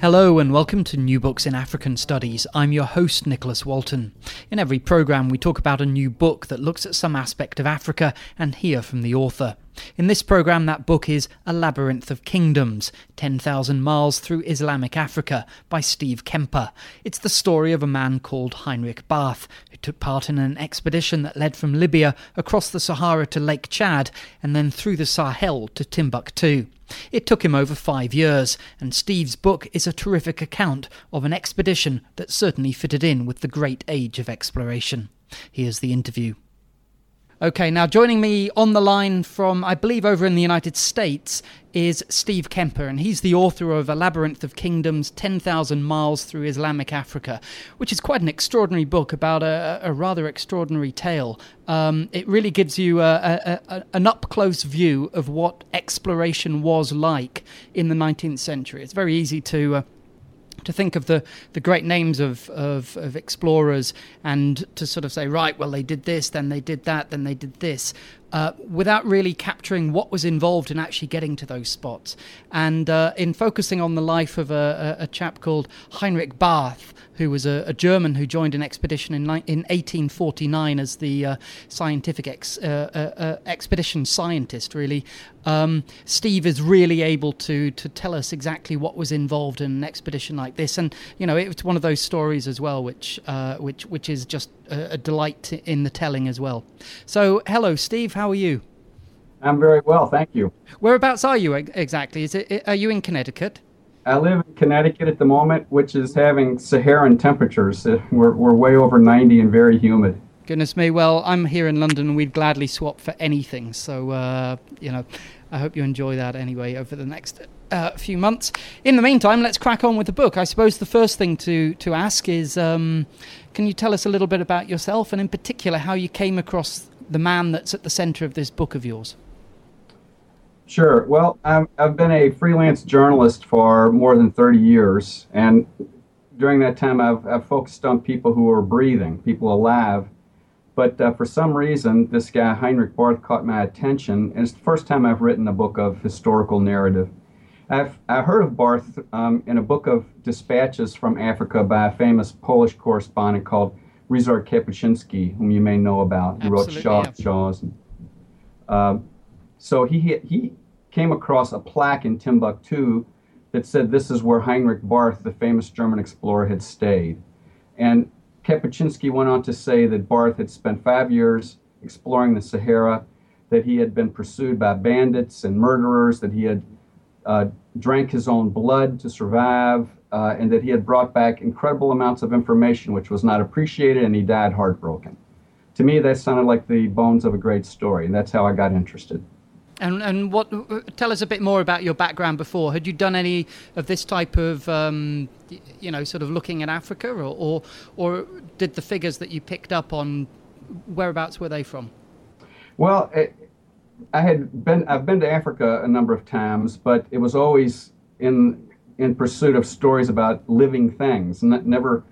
Hello and welcome to New Books in African Studies. I'm your host, Nicholas Walton. In every programme, we talk about a new book that looks at some aspect of Africa and hear from the author. In this programme, that book is A Labyrinth of Kingdoms 10,000 Miles Through Islamic Africa by Steve Kemper. It's the story of a man called Heinrich Barth, who took part in an expedition that led from Libya across the Sahara to Lake Chad and then through the Sahel to Timbuktu. It took him over five years, and Steve's book is a terrific account of an expedition that certainly fitted in with the great age of exploration. Here's the interview. Okay, now joining me on the line from, I believe, over in the United States is Steve Kemper, and he's the author of A Labyrinth of Kingdoms 10,000 Miles Through Islamic Africa, which is quite an extraordinary book about a, a rather extraordinary tale. Um, it really gives you a, a, an up close view of what exploration was like in the 19th century. It's very easy to. Uh, to think of the, the great names of, of, of, explorers and to sort of say, right, well, they did this, then they did that, then they did this, uh, without really capturing what was involved in actually getting to those spots. And uh, in focusing on the life of a, a, a chap called Heinrich Barth, who was a, a, German who joined an expedition in, in 1849 as the uh, scientific ex, uh, uh, uh, expedition scientist, really. Um, Steve is really able to to tell us exactly what was involved in an expedition like this, and you know it's one of those stories as well, which uh, which which is just a, a delight in the telling as well. So, hello, Steve. How are you? I'm very well, thank you. Whereabouts are you exactly? Is it are you in Connecticut? I live in Connecticut at the moment, which is having Saharan temperatures. Uh, we're, we're way over 90 and very humid. Goodness me. Well, I'm here in London and we'd gladly swap for anything. So, uh, you know, I hope you enjoy that anyway over the next uh, few months. In the meantime, let's crack on with the book. I suppose the first thing to, to ask is um, can you tell us a little bit about yourself and, in particular, how you came across the man that's at the center of this book of yours? Sure. Well, i have been a freelance journalist for more than 30 years. And during that time, I've, I've focused on people who are breathing, people alive. But uh, for some reason, this guy, Heinrich Barth, caught my attention. And it's the first time I've written a book of historical narrative. I've I heard of Barth um, in a book of dispatches from Africa by a famous Polish correspondent called Ryszard Kapuscinski, whom you may know about. He Absolutely, wrote Shah, yeah. Shaw's. Uh, so he he came across a plaque in Timbuktu that said this is where Heinrich Barth, the famous German explorer, had stayed. And Kapuscinski went on to say that Barth had spent five years exploring the Sahara, that he had been pursued by bandits and murderers, that he had uh, drank his own blood to survive, uh, and that he had brought back incredible amounts of information which was not appreciated, and he died heartbroken. To me, that sounded like the bones of a great story, and that's how I got interested. And and what? Tell us a bit more about your background before. Had you done any of this type of, um, you know, sort of looking at Africa, or, or or did the figures that you picked up on, whereabouts were they from? Well, it, I had been I've been to Africa a number of times, but it was always in in pursuit of stories about living things, never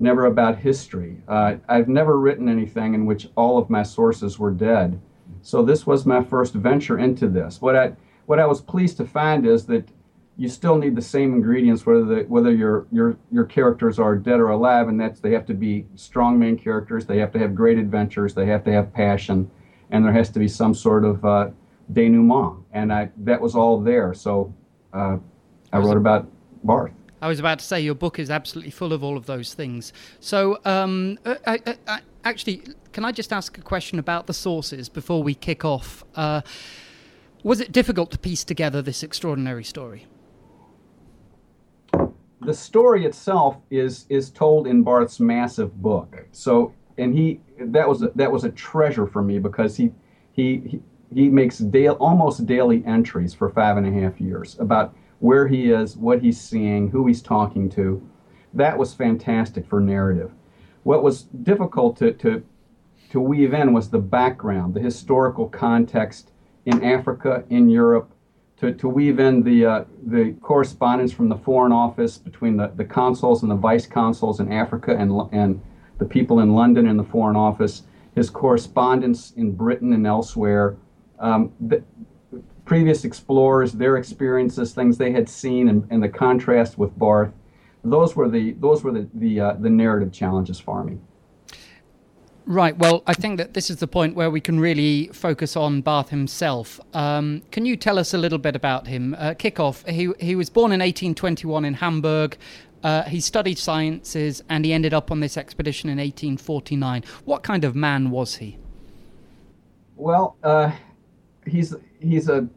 never about history. Uh, I've never written anything in which all of my sources were dead. So this was my first venture into this. What I what I was pleased to find is that you still need the same ingredients whether the, whether your your your characters are dead or alive, and that's they have to be strong main characters. They have to have great adventures. They have to have passion, and there has to be some sort of uh, denouement. And I that was all there. So uh, I wrote about Barth. I was about to say your book is absolutely full of all of those things. So, um, I, I, I, actually, can I just ask a question about the sources before we kick off? Uh, was it difficult to piece together this extraordinary story? The story itself is is told in Barth's massive book. So, and he that was a, that was a treasure for me because he he he, he makes daily, almost daily entries for five and a half years about where he is, what he's seeing, who he's talking to. That was fantastic for narrative. What was difficult to, to, to weave in was the background, the historical context in Africa, in Europe, to, to weave in the, uh, the correspondence from the Foreign Office between the, the consuls and the vice consuls in Africa and, and the people in London in the Foreign Office, his correspondence in Britain and elsewhere. Um, the, previous explorers, their experiences, things they had seen, and, and the contrast with Barth. Those were the those were the the, uh, the narrative challenges for me. Right. Well, I think that this is the point where we can really focus on Barth himself. Um, can you tell us a little bit about him? Uh, kick off. He he was born in 1821 in Hamburg. Uh, he studied sciences and he ended up on this expedition in 1849. What kind of man was he? Well, uh, he's he's a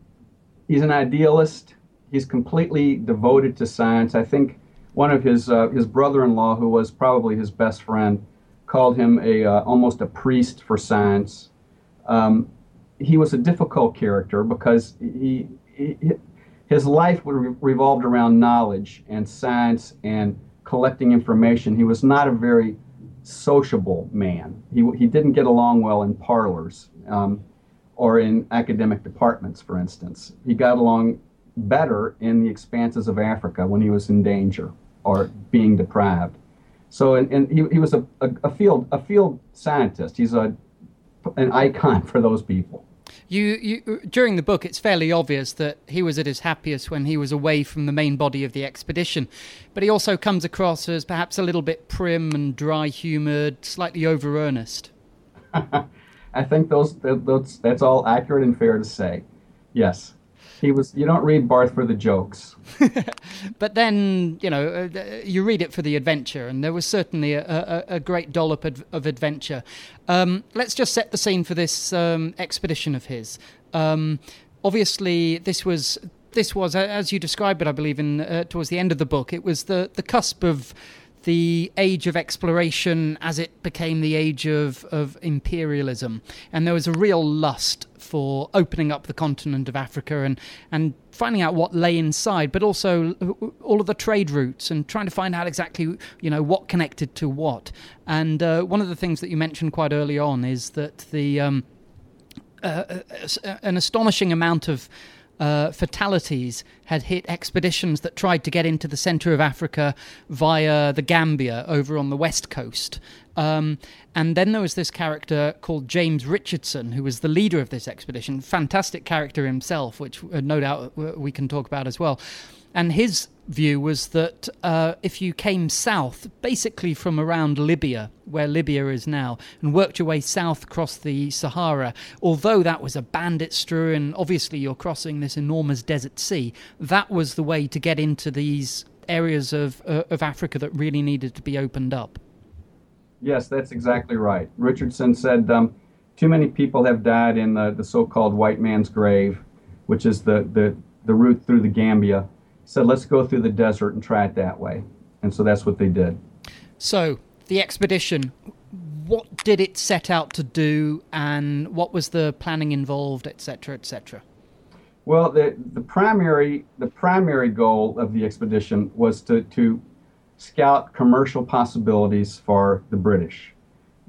he's an idealist. He's completely devoted to science. I think one of his uh, his brother-in-law, who was probably his best friend, called him a uh, almost a priest for science. Um, he was a difficult character because he, he his life revolved around knowledge and science and collecting information. He was not a very sociable man. He, he didn't get along well in parlors um, or in academic departments, for instance. He got along better in the expanses of Africa when he was in danger or being deprived. So, and, and he, he was a, a, a, field a field scientist. He's a an icon for those people. You, you during the book, it's fairly obvious that he was at his happiest when he was away from the main body of the expedition, but he also comes across as perhaps a little bit prim and dry-humoured, slightly over-earnest. I think those, those that's all accurate and fair to say. Yes. He was you don't read barth for the jokes. But then you know uh, you read it for the adventure and there was certainly a, a, a great dollop of, of adventure. Um, let's just set the scene for this um, expedition of his. Um, obviously this was this was as you described it i believe in uh, towards the end of the book it was the the cusp of the age of exploration as it became the age of, of imperialism. And there was a real lust for opening up the continent of Africa and, and finding out what lay inside, but also all of the trade routes and trying to find out exactly, you know, what connected to what. And uh, one of the things that you mentioned quite early on is that the um, uh, uh an astonishing amount of uh, fatalities had hit expeditions that tried to get into the center of Africa via the Gambia over on the west coast. Um, and then there was this character called James Richardson, who was the leader of this expedition. Fantastic character himself, which uh, no doubt we can talk about as well. And his view was that uh, if you came south, basically from around Libya, where Libya is now, and worked your way south across the Sahara, although that was a bandit strewn, obviously you're crossing this enormous desert sea, that was the way to get into these areas of, uh, of Africa that really needed to be opened up. Yes, that's exactly right. Richardson said um, too many people have died in the, the so called white man's grave, which is the, the, the route through the Gambia said, let's go through the desert and try it that way. And so that's what they did. So, the expedition, what did it set out to do and what was the planning involved, etc., etc.? Well, the, the primary the primary goal of the expedition was to, to scout commercial possibilities for the British.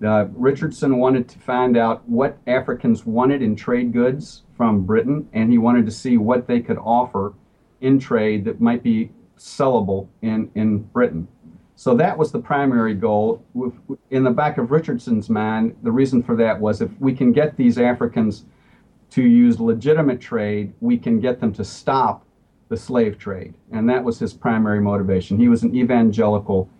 Uh, Richardson wanted to find out what Africans wanted in trade goods from Britain, and he wanted to see what they could offer in trade that might be sellable in, in Britain. So that was the primary goal. In the back of Richardson's mind, the reason for that was if we can get these Africans to use legitimate trade, we can get them to stop the slave trade. And that was his primary motivation. He was an evangelical,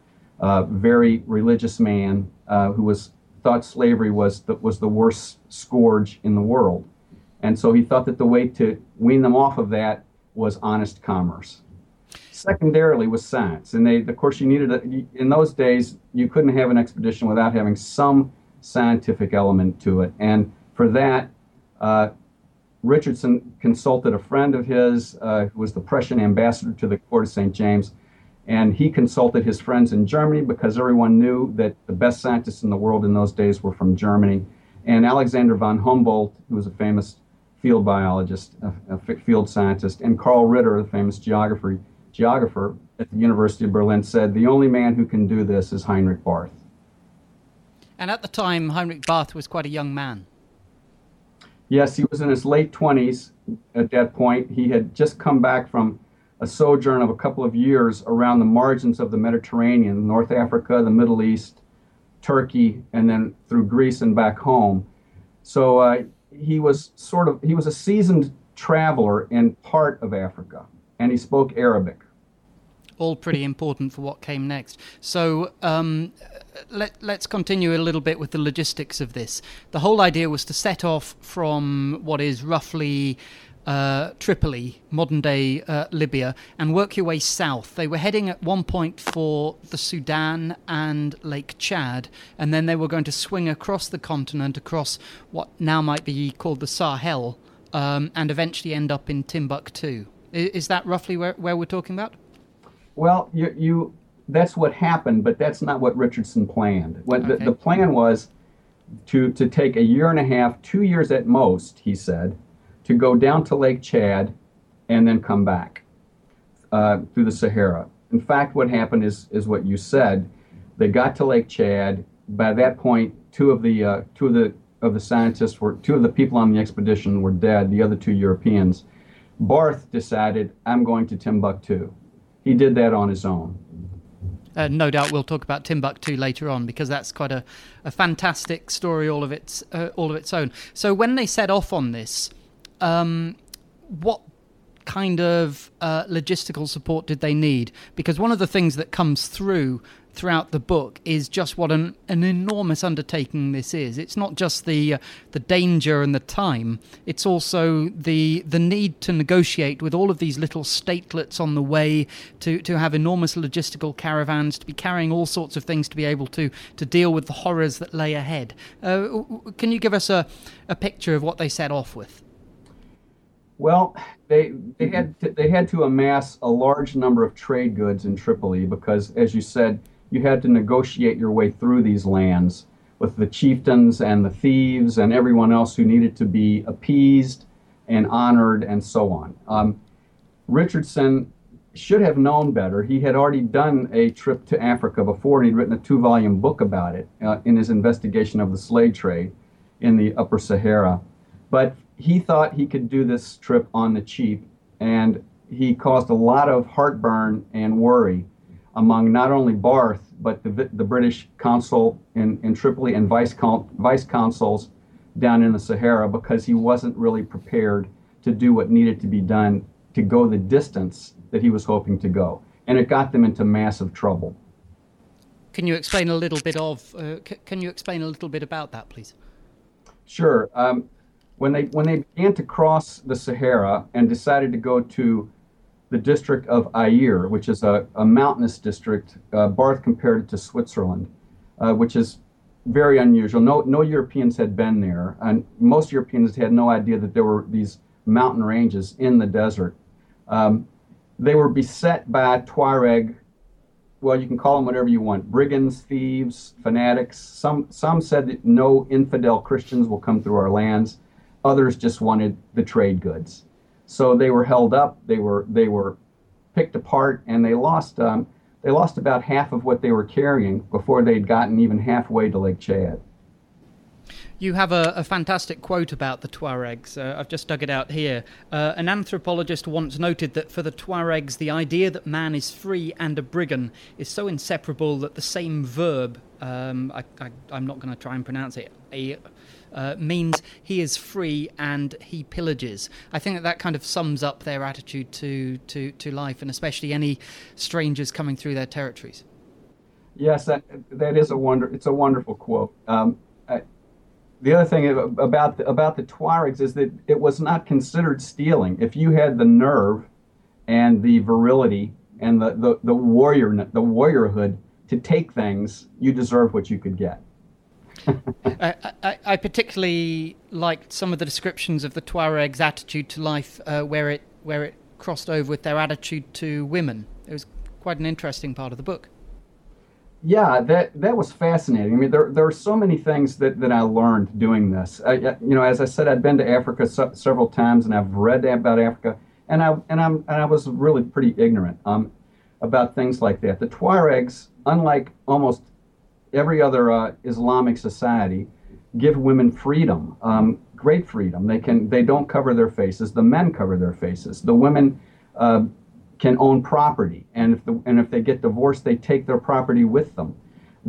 uh, very religious man uh, who was thought slavery was the, was the worst scourge in the world. And so he thought that the way to wean them off of that was honest commerce. Secondarily was science, and they, of course, you needed a, in those days you couldn't have an expedition without having some scientific element to it, and for that, uh, Richardson consulted a friend of his uh, who was the Prussian ambassador to the court of St. James, and he consulted his friends in Germany because everyone knew that the best scientists in the world in those days were from Germany. And Alexander von Humboldt, who was a famous field biologist, a, a field scientist, and Carl Ritter, the famous geographer, geographer at the University of Berlin, said the only man who can do this is Heinrich Barth. And at the time, Heinrich Barth was quite a young man. Yes, he was in his late 20s at that point. He had just come back from a sojourn of a couple of years around the margins of the Mediterranean, North Africa, the Middle East, Turkey, and then through Greece and back home. So uh, he was sort of he was a seasoned traveler in part of Africa, and he spoke Arabic. All pretty important for what came next. So um, let, let's continue a little bit with the logistics of this. The whole idea was to set off from what is roughly uh, Tripoli, modern day uh, Libya, and work your way south. They were heading at one point for the Sudan and Lake Chad, and then they were going to swing across the continent, across what now might be called the Sahel, um, and eventually end up in Timbuktu. Is, is that roughly where, where we're talking about? Well, you, you that's what happened, but that's not what Richardson planned. What okay. the, the plan was to to take a year and a half, two years at most, he said, to go down to Lake Chad and then come back uh, through the Sahara. In fact, what happened is is what you said. They got to Lake Chad. By that point, two of the uh, two of the of the scientists were two of the people on the expedition were dead. The other two Europeans. Barth decided, I'm going to Timbuktu. He did that on his own. Uh, no doubt we'll talk about Timbuktu later on because that's quite a, a fantastic story all of its uh, all of its own. So when they set off on this, um, what kind of uh, logistical support did they need? Because one of the things that comes through throughout the book is just what an, an enormous undertaking this is. It's not just the uh, the danger and the time; it's also the the need to negotiate with all of these little statelets on the way, to to have enormous logistical caravans, to be carrying all sorts of things, to be able to to deal with the horrors that lay ahead. Uh, can you give us a a picture of what they set off with? Well, they they had to, they had to amass a large number of trade goods in Tripoli because, as you said, you had to negotiate your way through these lands with the chieftains and the thieves and everyone else who needed to be appeased and honored and so on. Um, Richardson should have known better. He had already done a trip to Africa before, and he'd written a two-volume book about it uh, in his investigation of the slave trade in the Upper Sahara. But he thought he could do this trip on the cheap, and he caused a lot of heartburn and worry among not only Barth, but the, the British consul in, in Tripoli and vice, con, vice consuls down in the Sahara because he wasn't really prepared to do what needed to be done to go the distance that he was hoping to go. And it got them into massive trouble. Can you explain a little bit of, uh, c- can you explain a little bit about that, please? Sure. Um, when they when they began to cross the Sahara and decided to go to the district of Air, which is a, a mountainous district, uh, Barth compared it to Switzerland, uh, which is very unusual. No, no Europeans had been there, and most Europeans had no idea that there were these mountain ranges in the desert. Um, they were beset by Tuareg. Well, you can call them whatever you want: brigands, thieves, fanatics. Some some said that no infidel Christians will come through our lands. Others just wanted the trade goods. So they were held up. They were they were picked apart, and they lost um, they lost about half of what they were carrying before they'd gotten even halfway to Lake Chad. You have a, a, fantastic quote about the Tuaregs. Uh, I've just dug it out here. Uh, an anthropologist once noted that for the Tuaregs, the idea that man is free and a brigand is so inseparable that the same verb, um, I, am not going to try and pronounce it, a, uh, means he is free and he pillages. I think that that kind of sums up their attitude to, to, to life and especially any strangers coming through their territories. Yes, that, that is a wonder. It's a wonderful quote. Um, the other thing about the, about the Tuaregs is that it was not considered stealing. If you had the nerve and the virility and the, the, the warrior the warriorhood to take things, you deserve what you could get. I, I, I, particularly liked some of the descriptions of the Tuaregs' attitude to life, uh, where it where it crossed over with their attitude to women. It was quite an interesting part of the book. Yeah, that that was fascinating. I mean, there there are so many things that, that I learned doing this. I, you know, as I said, I'd been to Africa so, several times, and I've read about Africa, and I and I'm and I was really pretty ignorant um, about things like that. The Tuaregs, unlike almost every other uh, Islamic society, give women freedom, um, great freedom. They can they don't cover their faces. The men cover their faces. The women. Uh, can own property, and if the, and if they get divorced, they take their property with them.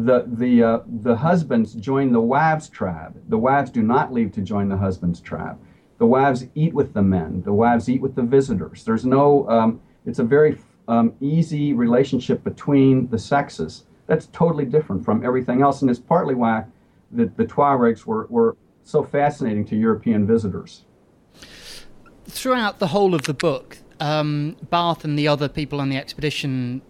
The the uh, the husbands join the wives' tribe. The wives do not leave to join the husband's tribe. the wives eat with the men, the wives eat with the visitors. There's no, um, it's a very um, easy relationship between the sexes. That's totally different from everything else, and it's partly why the, the Tuaregs were, were so fascinating to European visitors. Throughout the whole of the book, um, and the other people on the expedition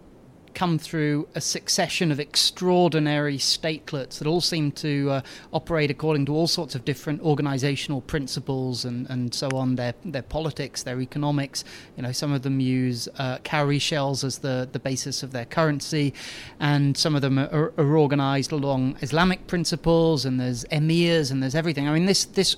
come through a succession of extraordinary statelets that all seem to uh, operate according to all sorts of different organizational principles and, and so on, their, their politics, their economics. You know, some of them use uh, cowrie shells as the, the basis of their currency, and some of them are, are organized along Islamic principles, and there's emirs, and there's everything. I mean, this, this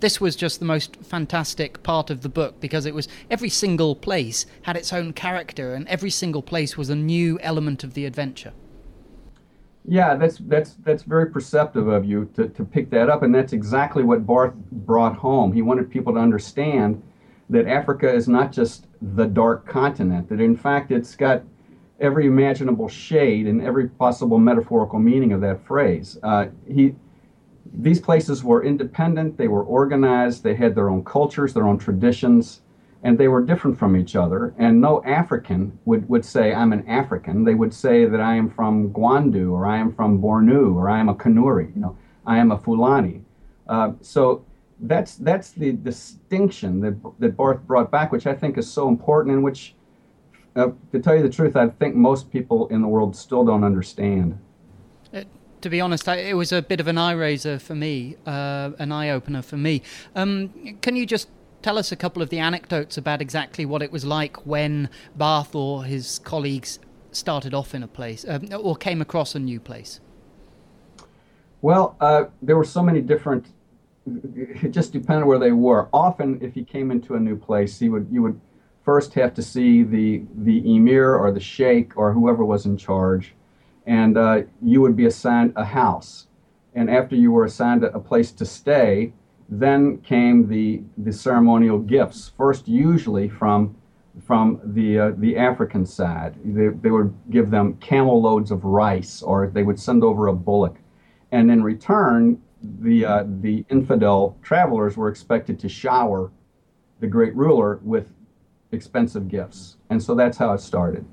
this was just the most fantastic part of the book because it was every single place had its own character and every single place was a new element of the adventure. Yeah, that's that's that's very perceptive of you to, to pick that up, and that's exactly what Barth brought home. He wanted people to understand that Africa is not just the dark continent; that in fact it's got every imaginable shade and every possible metaphorical meaning of that phrase. Uh, he these places were independent, they were organized, they had their own cultures, their own traditions, and they were different from each other. And no African would, would say, I'm an African. They would say that I am from Gwandu, or I am from Bornu, or I am a Kanuri, you know, I am a Fulani. Uh, so that's, that's the distinction that, that Barth brought back, which I think is so important and which, uh, to tell you the truth, I think most people in the world still don't understand to be honest, I, it was a bit of an eye raiser for me, uh, an eye opener for me. Um, can you just tell us a couple of the anecdotes about exactly what it was like when Barth or his colleagues started off in a place uh, or came across a new place? Well, uh, there were so many different. It just depended where they were. Often, if he came into a new place, he would you would first have to see the the emir or the sheikh or whoever was in charge and uh, you would be assigned a house. And after you were assigned a place to stay, then came the, the ceremonial gifts. First, usually from from the uh, the African side, they, they would give them camel loads of rice, or they would send over a bullock, and in return, the uh, the infidel travelers were expected to shower the great ruler with expensive gifts, and so that's how it started.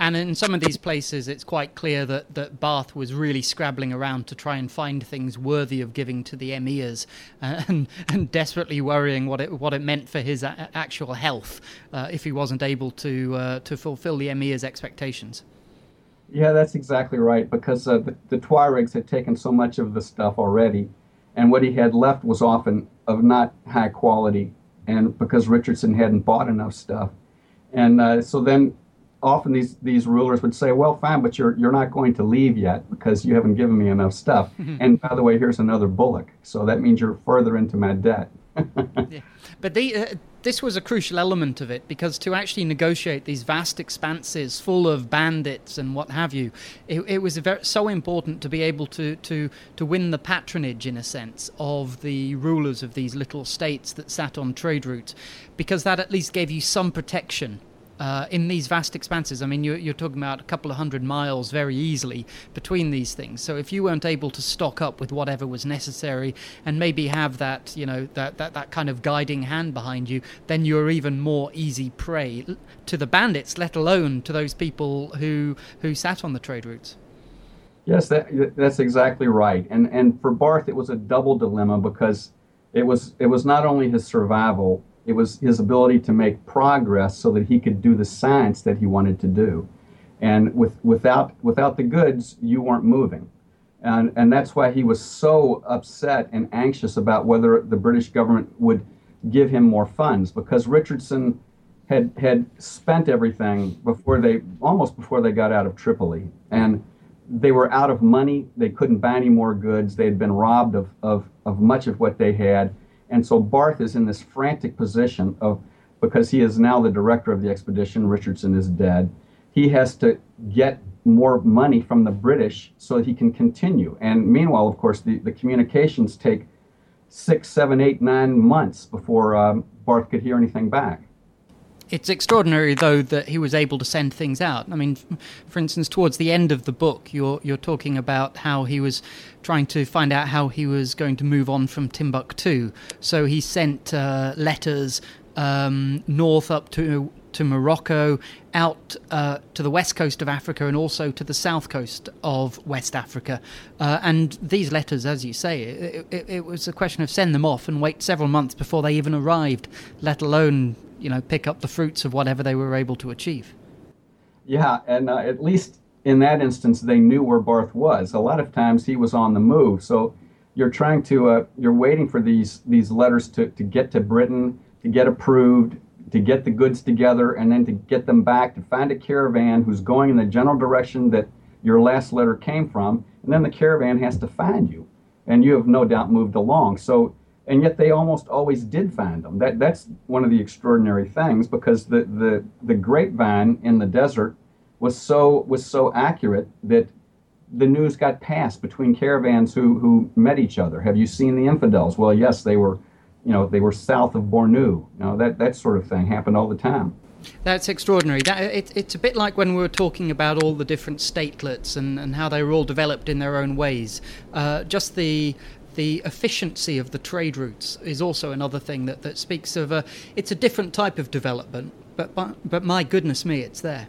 And in some of these places, it's quite clear that, that Barth was really scrabbling around to try and find things worthy of giving to the emirs and, and desperately worrying what it, what it meant for his a- actual health uh, if he wasn't able to, uh, to fulfill the emir's expectations. Yeah, that's exactly right, because uh, the, the Tuaregs had taken so much of the stuff already, and what he had left was often of not high quality, and because Richardson hadn't bought enough stuff. And uh, so then often these these rulers would say, "Well, fine, but you're you're not going to leave yet because you haven't given me enough stuff." Mm-hmm. And by the way, here's another bullock, so that means you're further into my debt. yeah. But the, uh, this was a crucial element of it because to actually negotiate these vast expanses full of bandits and what have you, it, it was very, so important to be able to, to, to win the patronage, in a sense, of the rulers of these little states that sat on trade routes, because that at least gave you some protection uh, in these vast expanses. I mean, you're, you're, talking about a couple of hundred miles very easily between these things. So if you weren't able to stock up with whatever was necessary and maybe have that, you know, that, that, that kind of guiding hand behind you, then you're even more easy prey to the bandits, let alone to those people who who sat on the trade routes. Yes, that, that's exactly right. And and for Barth, it was a double dilemma because it was it was not only his survival it was his ability to make progress so that he could do the science that he wanted to do. And with, without, without the goods, you weren't moving. And, and that's why he was so upset and anxious about whether the British government would give him more funds because Richardson had, had spent everything before they, almost before they got out of Tripoli. And they were out of money. They couldn't buy any more goods. They had been robbed of, of, of much of what they had and so Barth is in this frantic position of, because he is now the director of the expedition, Richardson is dead, he has to get more money from the British so that he can continue. And meanwhile, of course, the, the communications take six, seven, eight, nine months before um, Barth could hear anything back. It's extraordinary, though, that he was able to send things out. I mean, for instance, towards the end of the book, you're you're talking about how he was trying to find out how he was going to move on from Timbuktu. So he sent uh, letters um, north up to to Morocco, out uh, to the west coast of Africa, and also to the south coast of West Africa. Uh, and these letters, as you say, it, it, it, was a question of send them off and wait several months before they even arrived, let alone you know pick up the fruits of whatever they were able to achieve. Yeah, and uh, at least in that instance, they knew where Barth was. A lot of times he was on the move, so you're trying to uh, you're waiting for these these letters to, to get to Britain to get approved to get the goods together and then to get them back to find a caravan who's going in the general direction that your last letter came from and then the caravan has to find you and you have no doubt moved along so and yet they almost always did find them that that's one of the extraordinary things because the the the grapevine in the desert was so was so accurate that the news got passed between caravans who who met each other have you seen the infidels well yes they were you know, they were south of Bornu. You know, that, that sort of thing happened all the time. That's extraordinary. That, it, it's a bit like when we were talking about all the different statelets and, and how they were all developed in their own ways. Uh, just the the efficiency of the trade routes is also another thing that, that speaks of a it's a different type of development, but but, but my goodness me, it's there.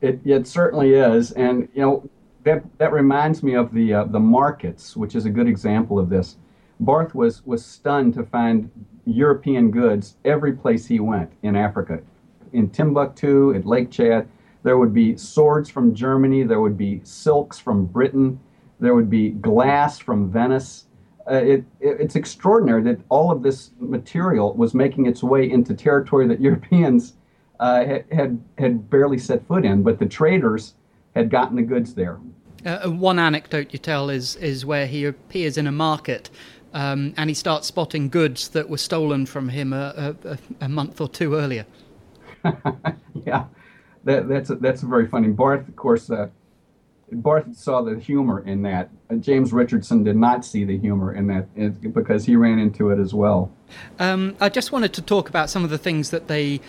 It, it certainly is, and you know that that reminds me of the uh, the markets, which is a good example of this. Barth was, was stunned to find European goods every place he went in Africa. In Timbuktu, at Lake Chad, there would be swords from Germany, there would be silks from Britain, there would be glass from Venice. Uh, it, it, it's extraordinary that all of this material was making its way into territory that Europeans uh, had, had barely set foot in, but the traders had gotten the goods there. Uh, one anecdote you tell is is where he appears in a market um, and he starts spotting goods that were stolen from him a, a, a month or two earlier. yeah, that, that's a, that's a very funny. Barth, of course, uh, Barth saw the humor in that. Uh, James Richardson did not see the humor in that because he ran into it as well. Um, I just wanted to talk about some of the things that they,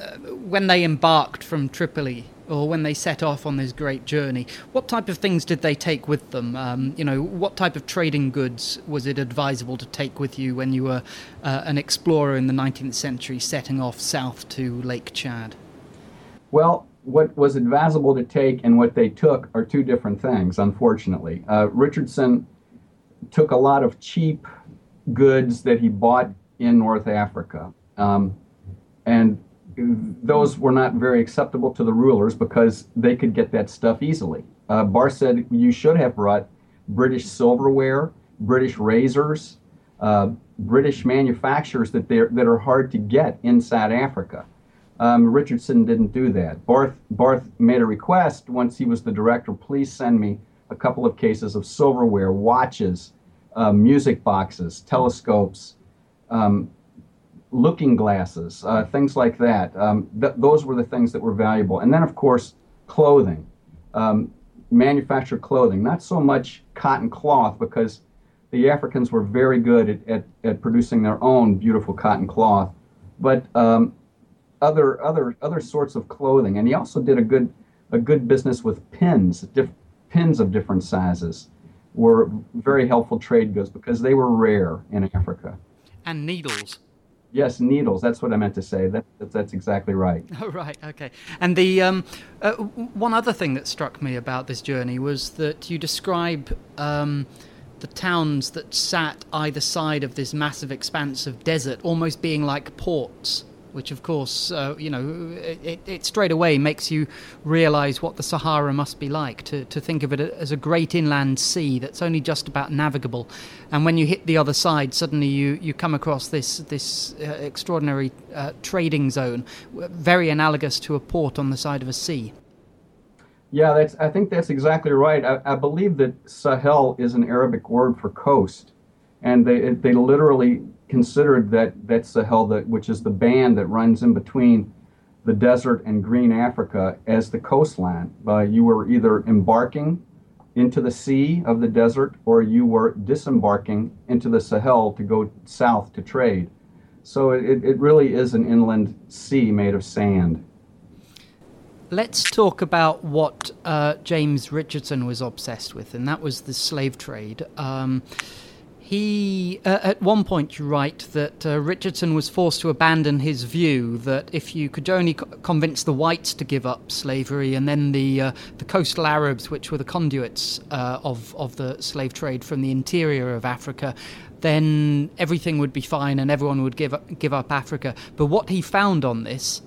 uh, when they embarked from Tripoli or when they set off on this great journey, what type of things did they take with them? Um, you know, what type of trading goods was it advisable to take with you when you were uh, an explorer in the 19th century setting off south to Lake Chad? Well, what was advisable to take and what they took are two different things, unfortunately. Uh, Richardson took a lot of cheap goods that he bought in North Africa. Um, and those were not very acceptable to the rulers because they could get that stuff easily. Uh, Barth said you should have brought British silverware, British razors, uh, British manufacturers that that are hard to get inside Africa. Um, Richardson didn't do that. Barth Barth made a request once he was the director. Please send me a couple of cases of silverware, watches, uh, music boxes, telescopes, um, looking glasses, uh, things like that. Um, th- those were the things that were valuable. And then, of course, clothing, um, manufactured clothing. Not so much cotton cloth because the Africans were very good at, at, at producing their own beautiful cotton cloth, but um, other other other sorts of clothing. And he also did a good a good business with pins, diff- pins of different sizes were very helpful trade goods because they were rare in Africa. And needles. Yes, needles. That's what I meant to say. That, that that's exactly right. Oh, right. Okay. And the um, uh, one other thing that struck me about this journey was that you describe um, the towns that sat either side of this massive expanse of desert almost being like ports which of course, uh, you know, it, it, straight away makes you realize what the Sahara must be like to, to think of it as a great inland sea that's only just about navigable. And when you hit the other side, suddenly you, you come across this, this uh, extraordinary uh, trading zone, very analogous to a port on the side of a sea. Yeah, that's, I think that's exactly right. I, I believe that Sahel is an Arabic word for coast. And they, they literally considered that that Sahel, that, which is the band that runs in between the desert and green Africa, as the coastline. You were either embarking into the sea of the desert or you were disembarking into the Sahel to go south to trade. So it, it really is an inland sea made of sand. Let's talk about what uh, James Richardson was obsessed with, and that was the slave trade. Um, he, uh, at one point, you write that uh, Richardson was forced to abandon his view that if you could only co- convince the whites to give up slavery, and then the uh, the coastal Arabs, which were the conduits uh, of of the slave trade from the interior of Africa, then everything would be fine and everyone would give up, give up Africa. But what he found on this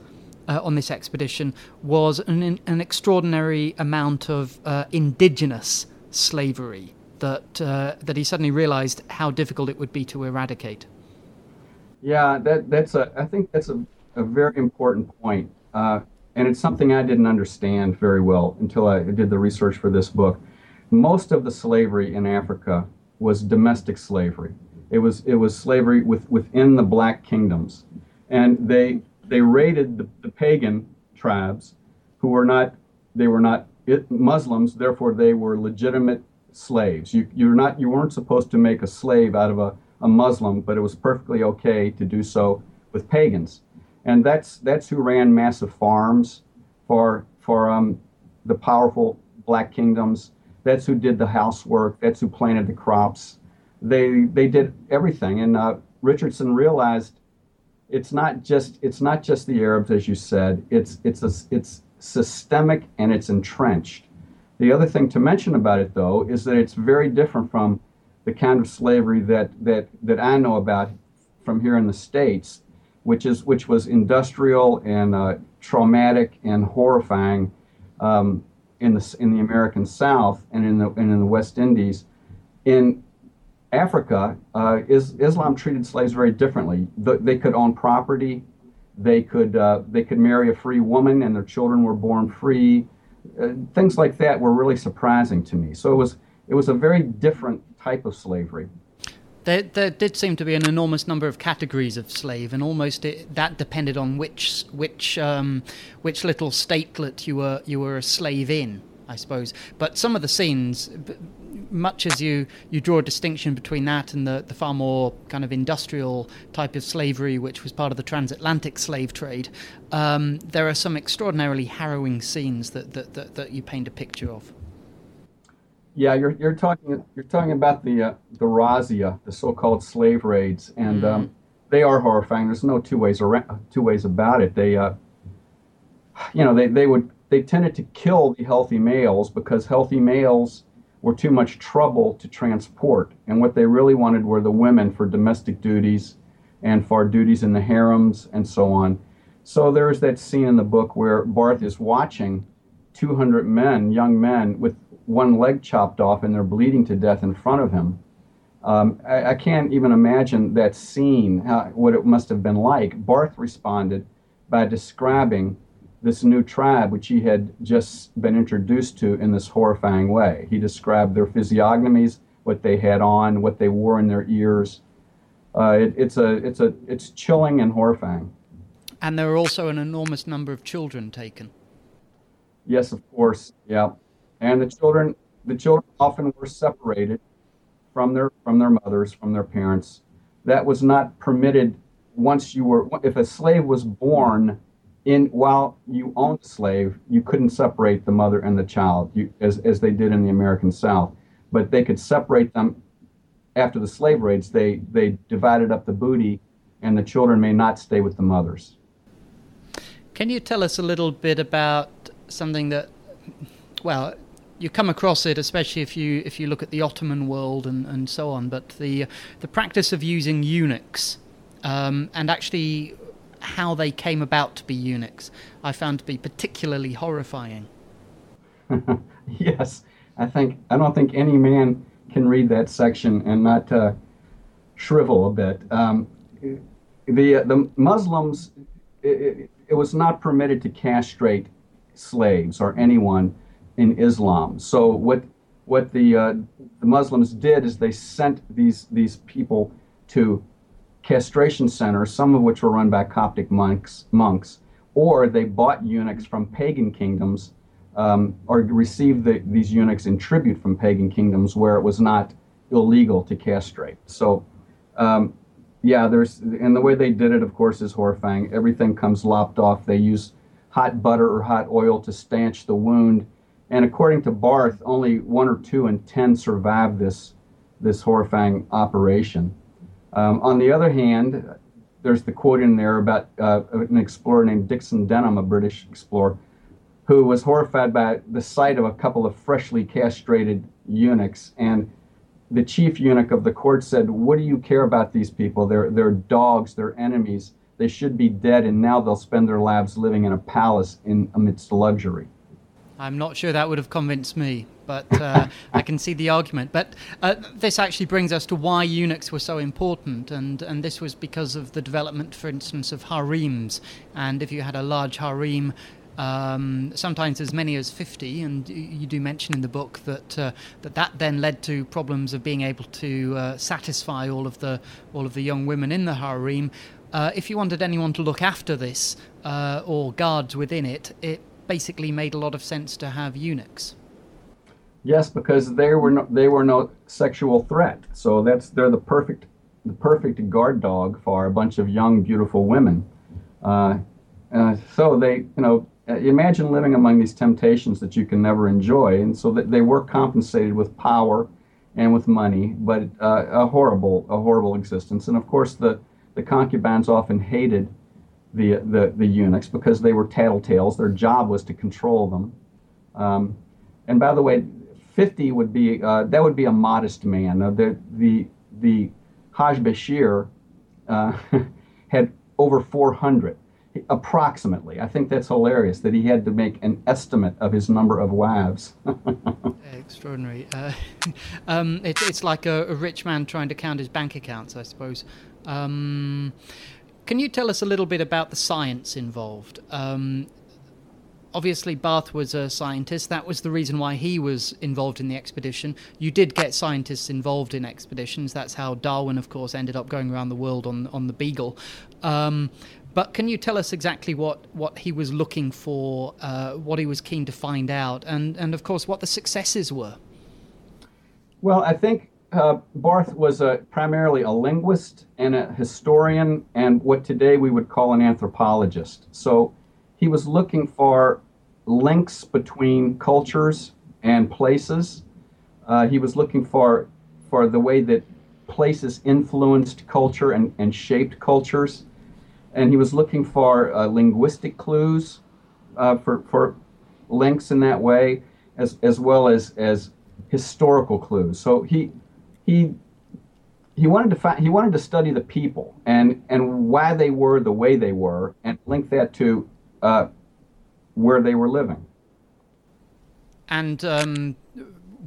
uh, on this expedition was an, an extraordinary amount of uh, indigenous slavery that uh, that he suddenly realized how difficult it would be to eradicate. Yeah, that that's a I think that's a, a very important point. Uh, and it's something I didn't understand very well until I did the research for this book. Most of the slavery in Africa was domestic slavery. It was it was slavery with, within the black kingdoms, and they they raided the, the pagan tribes who were not they were not Muslims, therefore they were legitimate slaves. You you're not you weren't supposed to make a slave out of a, a Muslim, but it was perfectly okay to do so with pagans. And that's that's who ran massive farms for for um, the powerful black kingdoms. That's who did the housework. That's who planted the crops. They they did everything. And uh, Richardson realized it's not just it's not just the Arabs, as you said. It's it's a, it's systemic and it's entrenched. The other thing to mention about it, though, is that it's very different from the kind of slavery that that that I know about from here in the states, which is which was industrial and uh, traumatic and horrifying um, in the in the American South and in the and in the West Indies. In Africa, uh, is, Islam treated slaves very differently. The, they could own property, they could uh, they could marry a free woman, and their children were born free. Uh, things like that were really surprising to me. So it was it was a very different type of slavery. There, there did seem to be an enormous number of categories of slave, and almost it, that depended on which which um, which little statelet you were you were a slave in. I suppose. But some of the scenes, much as you, you draw a distinction between that and the, the far more kind of industrial type of slavery, which was part of the transatlantic slave trade, um, there are some extraordinarily harrowing scenes that, that, that, that, you paint a picture of. Yeah, you're, you're talking you're talking about the uh, the razzia, the so-called slave raids, and mm. um, they are horrifying. There's no two ways around, two ways about it. They, uh, you know, they, they would they tended to kill the healthy males because healthy males were too much trouble to transport. And what they really wanted were the women for domestic duties and for duties in the harems and so on. So there's that scene in the book where Barth is watching 200 men, young men, with one leg chopped off and they're bleeding to death in front of him. Um, I, I, can't even imagine that scene, how, what it must have been like. Barth responded by describing this new tribe, which he had just been introduced to in this horrifying way. He described their physiognomies, what they had on, what they wore in their ears. Uh, it, it's a, it's a, it's chilling and horrifying. And there were also an enormous number of children taken. Yes, of course. Yeah, and the children, the children often were separated from their from their mothers, from their parents. That was not permitted once you were. If a slave was born in while you owned a slave, you couldn't separate the mother and the child, you, as as they did in the American South, but they could separate them after the slave raids. They they divided up the booty, and the children may not stay with the mothers. Can you tell us a little bit about something that, well, you come across it, especially if you if you look at the Ottoman world and, and so on. But the the practice of using eunuchs um, and actually how they came about to be eunuchs, I found to be particularly horrifying. yes, I think I don't think any man can read that section and not uh, shrivel a bit. Um, the uh, the Muslims, it, it, was not permitted to castrate slaves or anyone in Islam. So what what the uh, the Muslims did is they sent these these people to castration centers, some of which were run by Coptic monks, monks or they bought eunuchs from pagan kingdoms um, or received the, these eunuchs in tribute from pagan kingdoms where it was not illegal to castrate. So um, yeah, there's and the way they did it, of course, is horrifying. Everything comes lopped off. They use hot butter or hot oil to stanch the wound, and according to Barth, only one or two in ten survived this this horrifying operation. Um, on the other hand, there's the quote in there about uh, an explorer named Dixon Denham, a British explorer, who was horrified by the sight of a couple of freshly castrated eunuchs and the chief eunuch of the court said, What do you care about these people? They're, they're dogs, they're enemies. They should be dead, and now they'll spend their lives living in a palace in, amidst luxury. I'm not sure that would have convinced me, but uh, I can see the argument. But uh, this actually brings us to why eunuchs were so important, and, and this was because of the development, for instance, of harems. And if you had a large harem, um, sometimes as many as 50, and you do mention in the book that uh, that, that then led to problems of being able to uh, satisfy all of the all of the young women in the harem. Uh, if you wanted anyone to look after this uh, or guards within it, it basically made a lot of sense to have eunuchs. Yes, because they were no, they were no sexual threat, so that's they're the perfect the perfect guard dog for a bunch of young, beautiful women. Uh, uh, so they, you know, uh, imagine living among these temptations that you can never enjoy, and so that they were compensated with power and with money, but uh, a horrible, a horrible existence. And of course, the the concubines often hated the the, the eunuchs because they were tattletales. Their job was to control them. Um, and by the way, 50 would be uh, that would be a modest man. Uh, the the the Hajj Bashir uh, had over 400 approximately. I think that's hilarious that he had to make an estimate of his number of wives. Extraordinary. Uh, um, it, it's like a, a, rich man trying to count his bank accounts, I suppose. Um, can you tell us a little bit about the science involved? Um, obviously, Barth was a scientist. That was the reason why he was involved in the expedition. You did get scientists involved in expeditions. That's how Darwin, of course, ended up going around the world on on the Beagle. Um, but can you tell us exactly what, what he was looking for, uh, what he was keen to find out, and, and of course what the successes were? Well, I think uh, Barth was a, primarily a linguist and a historian, and what today we would call an anthropologist. So he was looking for links between cultures and places. Uh, he was looking for for the way that places influenced culture and, and shaped cultures and he was looking for uh, linguistic clues uh, for, for links in that way, as, as well as, as historical clues. So he, he, he wanted to find, he wanted to study the people and, and why they were the way they were, and link that to uh, where they were living. And um,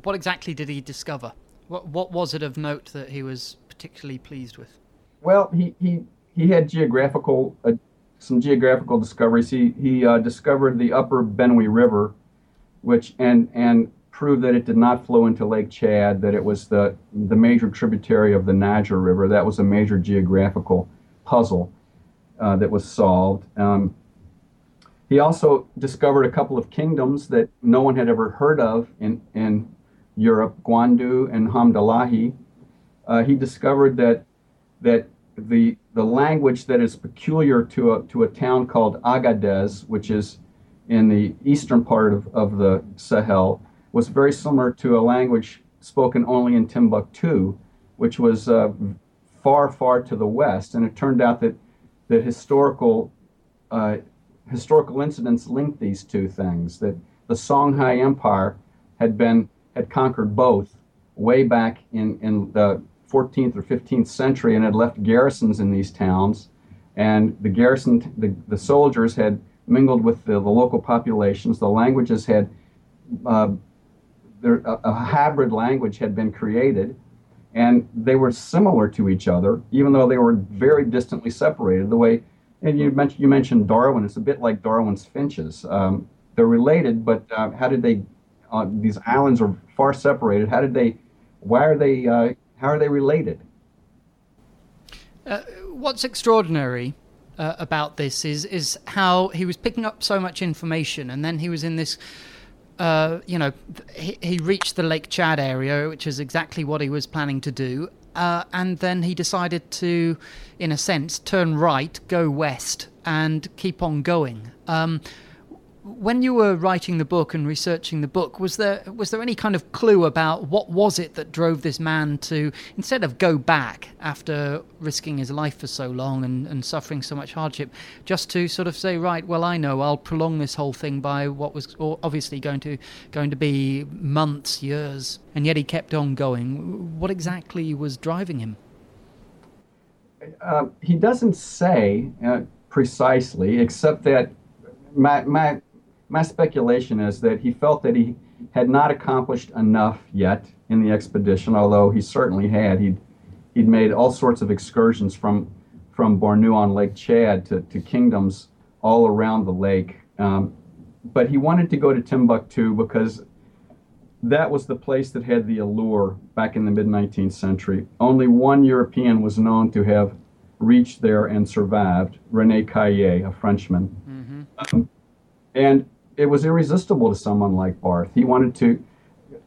what exactly did he discover? What, what was it of note that he was particularly pleased with? Well, he, he he had geographical uh, some geographical discoveries. He he uh, discovered the Upper Benue River, which and and proved that it did not flow into Lake Chad. That it was the the major tributary of the Niger River. That was a major geographical puzzle uh, that was solved. Um, he also discovered a couple of kingdoms that no one had ever heard of in in Europe, Gwandu and Hamdalahi. Uh, he discovered that that the the language that is peculiar to a, to a town called Agadez, which is in the eastern part of, of the Sahel, was very similar to a language spoken only in Timbuktu, which was uh, far, far to the west. And it turned out that that historical uh, historical incidents linked these two things. That the Songhai Empire had been had conquered both way back in in the 14th or 15th century and had left garrisons in these towns. And the garrison, the, the soldiers had mingled with the, the local populations. The languages had, uh, there, a, a hybrid language had been created. And they were similar to each other, even though they were very distantly separated. The way, and you mentioned, you mentioned Darwin, it's a bit like Darwin's finches. Um, they're related, but uh, how did they, uh, these islands are far separated. How did they, why are they uh, how are they related? Uh, what's extraordinary uh, about this is is how he was picking up so much information, and then he was in this. Uh, you know, he, he reached the Lake Chad area, which is exactly what he was planning to do, uh, and then he decided to, in a sense, turn right, go west, and keep on going. Um, when you were writing the book and researching the book, was there was there any kind of clue about what was it that drove this man to instead of go back after risking his life for so long and, and suffering so much hardship, just to sort of say, right, well, I know I'll prolong this whole thing by what was obviously going to going to be months, years, and yet he kept on going. What exactly was driving him? Uh, he doesn't say uh, precisely, except that my, my my speculation is that he felt that he had not accomplished enough yet in the expedition, although he certainly had. He'd, he'd made all sorts of excursions from, from Bornu on Lake Chad to, to kingdoms all around the lake. Um, but he wanted to go to Timbuktu because that was the place that had the allure back in the mid 19th century. Only one European was known to have reached there and survived Rene Caillié, a Frenchman. Mm-hmm. Um, and it was irresistible to someone like Barth. He wanted to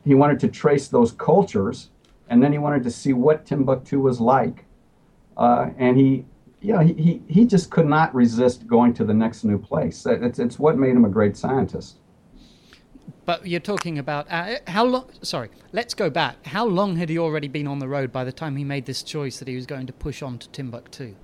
he wanted to trace those cultures, and then he wanted to see what Timbuktu was like. Uh, and he, yeah, he, he, he just could not resist going to the next new place. It's, it's what made him a great scientist. But you're talking about uh, how long? Sorry, let's go back. How long had he already been on the road by the time he made this choice that he was going to push on to Timbuktu?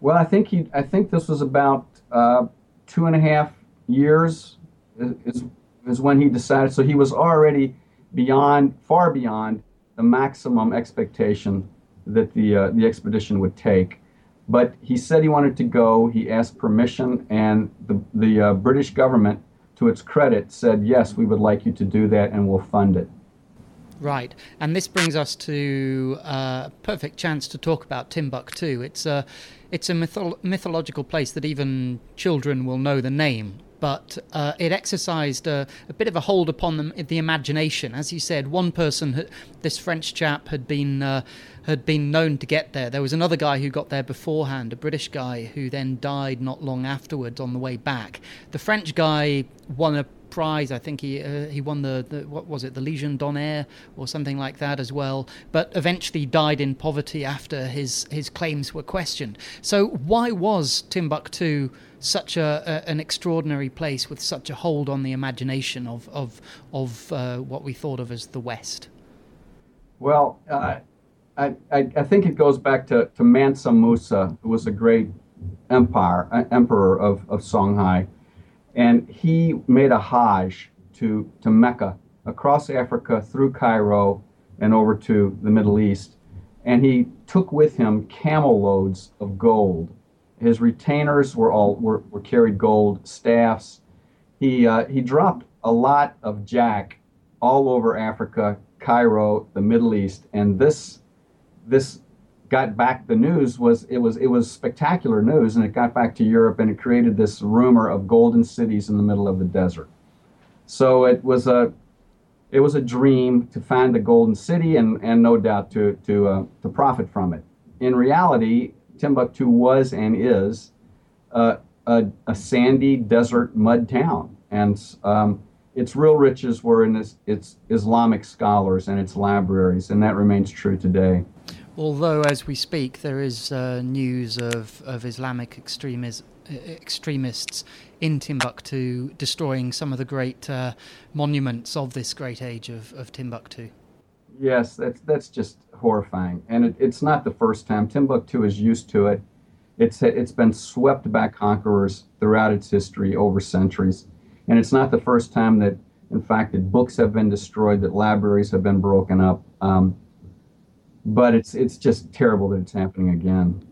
Well, I think he. I think this was about uh, two and a half years is, is when he decided. So he was already beyond, far beyond the maximum expectation that the uh, the expedition would take. But he said he wanted to go. He asked permission, and the the uh, British government, to its credit, said yes, we would like you to do that, and we'll fund it. Right, and this brings us to a uh, perfect chance to talk about Timbuktu. It's a it's a mytho- mythological place that even children will know the name but uh, it exercised a, a, bit of a hold upon them, the imagination. As you said, one person, this French chap, had been uh, had been known to get there. There was another guy who got there beforehand, a British guy who then died not long afterwards on the way back. The French guy won a prize. I think he uh, he won the, the, what was it the Legion d'honneur or something like that as well. But eventually died in poverty after his his claims were questioned. So why was Timbuktu such a, a an extraordinary place with such a hold on the imagination of of of uh, what we thought of as the West? Well. Uh, I, I, think it goes back to, to Mansa Musa, who was a great empire, uh, emperor of, of Songhai and he made a Hajj to, to Mecca, across Africa, through Cairo, and over to the Middle East. And he took with him camel loads of gold. His retainers were all were, were carried gold, staffs. He, uh, he dropped a lot of jack all over Africa, Cairo, the Middle East, and this this got back the news was it was it was spectacular news and it got back to Europe and it created this rumor of golden cities in the middle of the desert. So it was a it was a dream to find the golden city and, and no doubt to to uh, to profit from it. In reality, Timbuktu was and is uh, a, a, sandy desert mud town, and um, its real riches were in its, its Islamic scholars and its libraries, and that remains true today although as we speak there is uh, news of, of Islamic extremism, extremists in Timbuktu destroying some of the great uh, monuments of this great age of, of Timbuktu. Yes, that's that's just horrifying, and it, it's not the first time. Timbuktu is used to it. It's it's been swept by conquerors throughout its history over centuries, and it's not the first time that, in fact, that books have been destroyed, that libraries have been broken up. Um, but it's it's just terrible that it's happening again.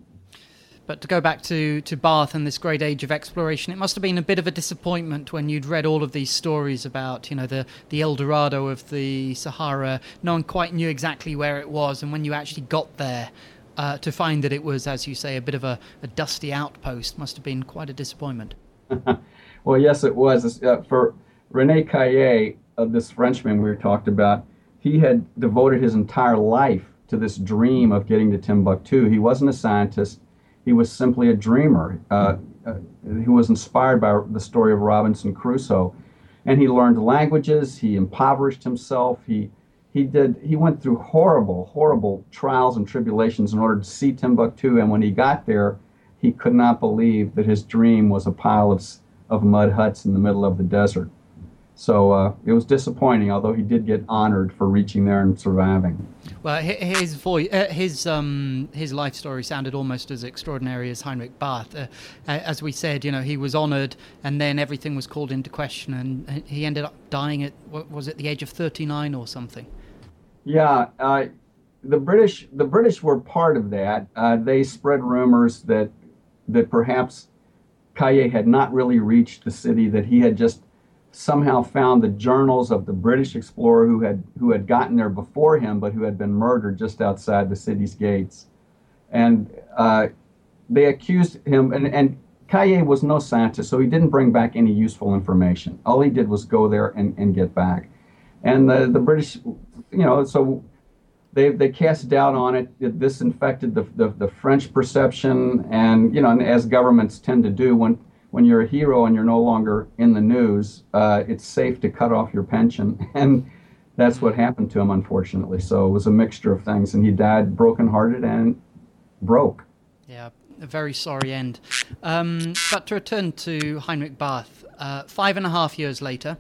But to go back to, to Barth and this great age of exploration, it must have been a bit of a disappointment when you'd read all of these stories about, you know, the, the El Dorado of the Sahara. No one quite knew exactly where it was, and when you actually got there, uh, to find that it was, as you say, a bit of a, a dusty outpost must have been quite a disappointment. well, yes, it was. Uh, for Rene Caillié, uh, this Frenchman we talked about, he had devoted his entire life to this dream of getting to Timbuktu. He wasn't a scientist, he was simply a dreamer. Uh, uh, who was inspired by the story of Robinson Crusoe. And he learned languages, he impoverished himself, he, he did he went through horrible horrible trials and tribulations in order to see Timbuktu. And when he got there he could not believe that his dream was a pile of of mud huts in the middle of the desert so uh, it was disappointing although he did get honored for reaching there and surviving. Well his voice uh, his um, his life story sounded almost as extraordinary as Heinrich Barth. Uh, as we said you know he was honored and then everything was called into question and he ended up dying at what was it the age of 39 or something? Yeah, uh, the British the British were part of that. Uh, they spread rumors that that perhaps Caillié had not really reached the city, that he had just somehow found the journals of the British explorer who had who had gotten there before him, but who had been murdered just outside the city's gates, and uh, they accused him. And, and Caillié was no scientist, so he didn't bring back any useful information. All he did was go there and, and get back. And the, the British, you know, so they, they cast doubt on it. it this infected the, the, the, French perception. And, you know, and as governments tend to do, when, when you're a hero and you're no longer in the news, uh, it's safe to cut off your pension. And that's what happened to him, unfortunately. So it was a mixture of things. And he died brokenhearted and broke. Yeah, a very sorry end. Um, but to return to Heinrich Barth, uh, five and a half years later,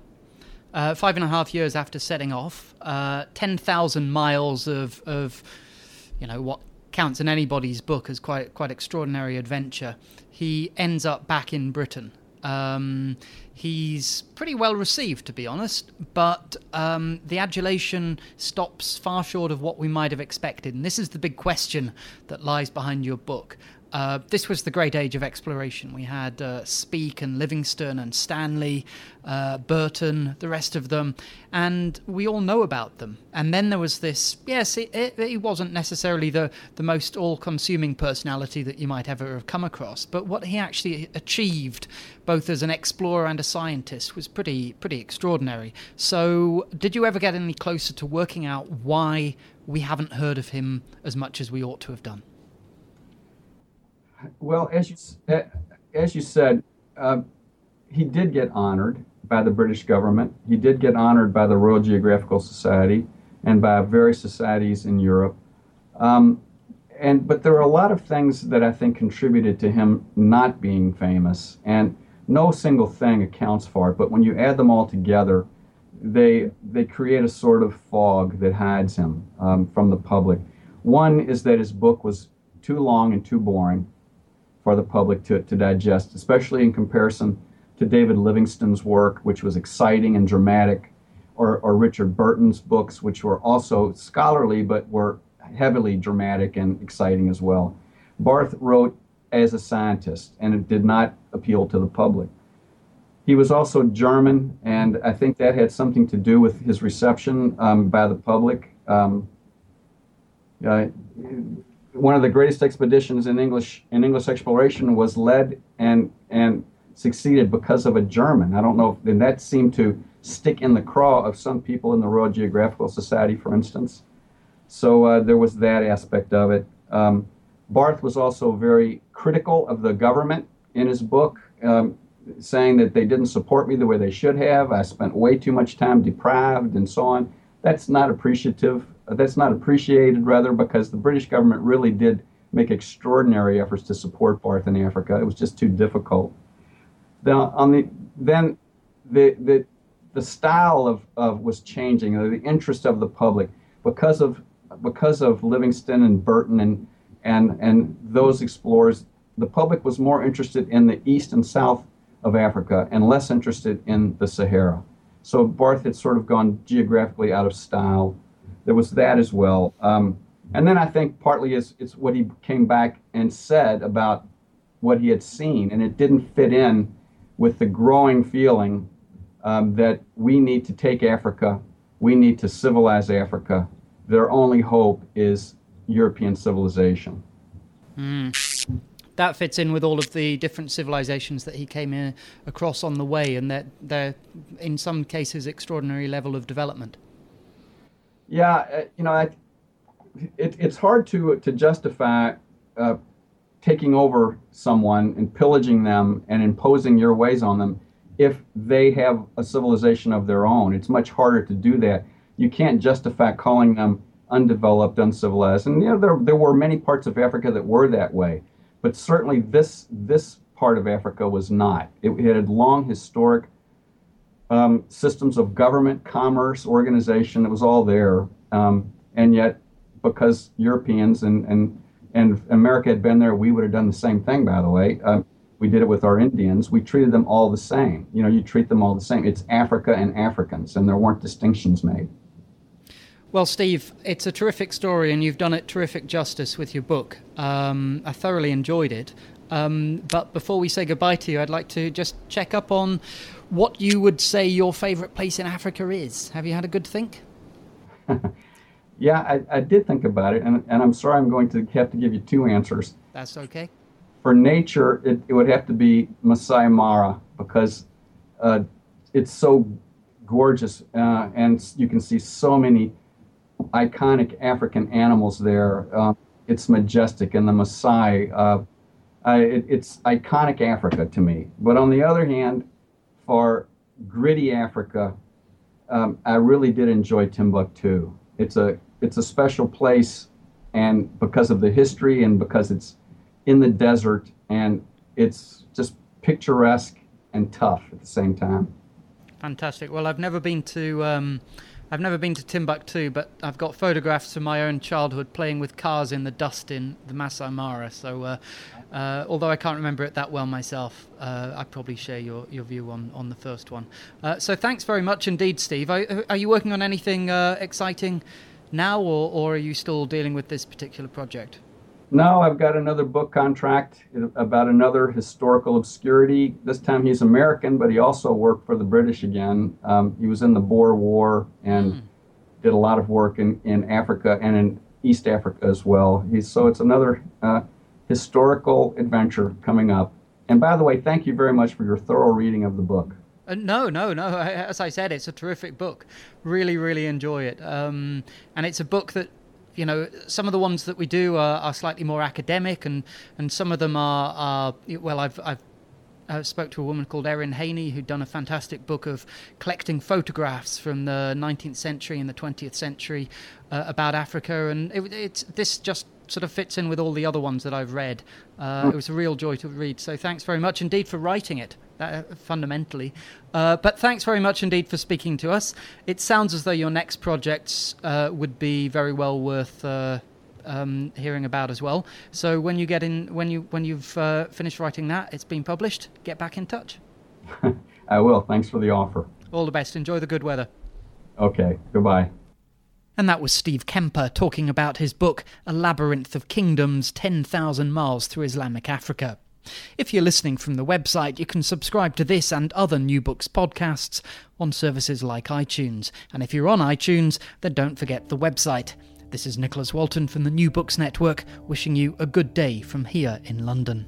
uh, five and a half years after setting off, uh, 10,000 miles of, of, you know, what counts in anybody's book as quite, quite extraordinary adventure. He ends up back in Britain. Um, he's pretty well received, to be honest, but um, the adulation stops far short of what we might have expected. And this is the big question that lies behind your book. Uh, this was the great age of exploration. We had uh, Speke and Livingstone and Stanley, uh, Burton, the rest of them, and we all know about them. And then there was this yes, it, it, he wasn't necessarily the, the most all consuming personality that you might ever have come across, but what he actually achieved, both as an explorer and a scientist, was pretty, pretty extraordinary. So, did you ever get any closer to working out why we haven't heard of him as much as we ought to have done? Well, as you as you said, uh, he did get honored by the British government. He did get honored by the Royal Geographical Society and by various societies in Europe. Um, and but there are a lot of things that I think contributed to him not being famous, and no single thing accounts for it. But when you add them all together, they they create a sort of fog that hides him um, from the public. One is that his book was too long and too boring for the public to, to digest, especially in comparison to David Livingstone's work, which was exciting and dramatic, or, or Richard Burton's books, which were also scholarly but were heavily dramatic and exciting as well. Barth wrote as a scientist, and it did not appeal to the public. He was also German, and I think that had something to do with his reception um, by the public. Um, uh, one of the greatest expeditions in English in English exploration was led and and succeeded because of a German. I don't know, if and that seemed to stick in the craw of some people in the Royal Geographical Society, for instance. So uh, there was that aspect of it. Um, Barth was also very critical of the government in his book, um, saying that they didn't support me the way they should have. I spent way too much time deprived and so on. That's not appreciative that's not appreciated, rather, because the British government really did make extraordinary efforts to support Barth in Africa. It was just too difficult. Then, on the, then the, the, the style of, of was changing, the interest of the public, because of, because of Livingstone and Burton and, and, and those explorers, the public was more interested in the east and south of Africa and less interested in the Sahara. So Barth had sort of gone geographically out of style there was that as well. Um, and then I think partly is it's what he came back and said about what he had seen, and it didn't fit in with the growing feeling um, that we need to take Africa, we need to civilize Africa. Their only hope is European civilization. Mm. That fits in with all of the different civilizations that he came in, across on the way, and that they're, in some cases, extraordinary level of development. Yeah, uh, you know, I, it, it's hard to to justify uh, taking over someone and pillaging them and imposing your ways on them if they have a civilization of their own. It's much harder to do that. you can't justify calling them undeveloped, uncivilized. And you know, there, there were many parts of Africa that were that way, but certainly this this part of Africa was not. It, it had long historic um, systems of government, commerce, organization. It was all there, um, and yet because Europeans and and and America had been there, we would have done the same thing. By the way, uh, we did it with our Indians. We treated them all the same. You know, you treat them all the same. It's Africa and Africans, and there weren't distinctions made. Well, Steve, it's a terrific story, and you've done it terrific justice with your book. Um, I thoroughly enjoyed it. Um, but before we say goodbye to you, I'd like to just check up on what you would say your favourite place in Africa is. Have you had a good think? yeah, I, I, did think about it, and, and I'm sorry I'm going to have to give you two answers. That's okay. For nature, it, it would have to be Masai Mara because uh, it's so gorgeous, uh, and you can see so many iconic African animals there. Uh, it's majestic, and the Maasai, uh, it, it's iconic Africa to me. But on the other hand, for gritty Africa, um, I really did enjoy Timbuktu. It's a it's a special place, and because of the history and because it's in the desert, and it's just picturesque and tough at the same time. Fantastic. Well, I've never been to. Um I've never been to Timbuktu, but I've got photographs from my own childhood playing with cars in the dust in the Masai Mara. So, uh, uh, although I can't remember it that well myself, uh, I probably share your, your view on, on the first one. Uh, so, thanks very much indeed, Steve. Are, are you working on anything uh, exciting now, or, or are you still dealing with this particular project? No, I've got another book contract about another historical obscurity. This time he's American, but he also worked for the British again. Um, he was in the Boer War and mm. did a lot of work in, in Africa and in East Africa as well. He's, so it's another uh, historical adventure coming up. And by the way, thank you very much for your thorough reading of the book. Uh, no, no, no. As I said, it's a terrific book. Really, really enjoy it. Um, and it's a book that you know, some of the ones that we do are, are slightly more academic, and, and some of them are, are well, I've, I've I spoke to a woman called Erin Haney who'd done a fantastic book of collecting photographs from the 19th century and the 20th century uh, about Africa, and it, it's this just sort of fits in with all the other ones that I've read. Uh, it was a real joy to read. So thanks very much indeed for writing it. Uh, fundamentally, uh, but thanks very much indeed for speaking to us. It sounds as though your next projects uh, would be very well worth uh, um, hearing about as well. So when you get in, when you when you've uh, finished writing that, it's been published. Get back in touch. I will. Thanks for the offer. All the best. Enjoy the good weather. Okay. Goodbye. And that was Steve Kemper talking about his book, A Labyrinth of Kingdoms 10,000 Miles Through Islamic Africa. If you're listening from the website, you can subscribe to this and other New Books podcasts on services like iTunes. And if you're on iTunes, then don't forget the website. This is Nicholas Walton from the New Books Network, wishing you a good day from here in London.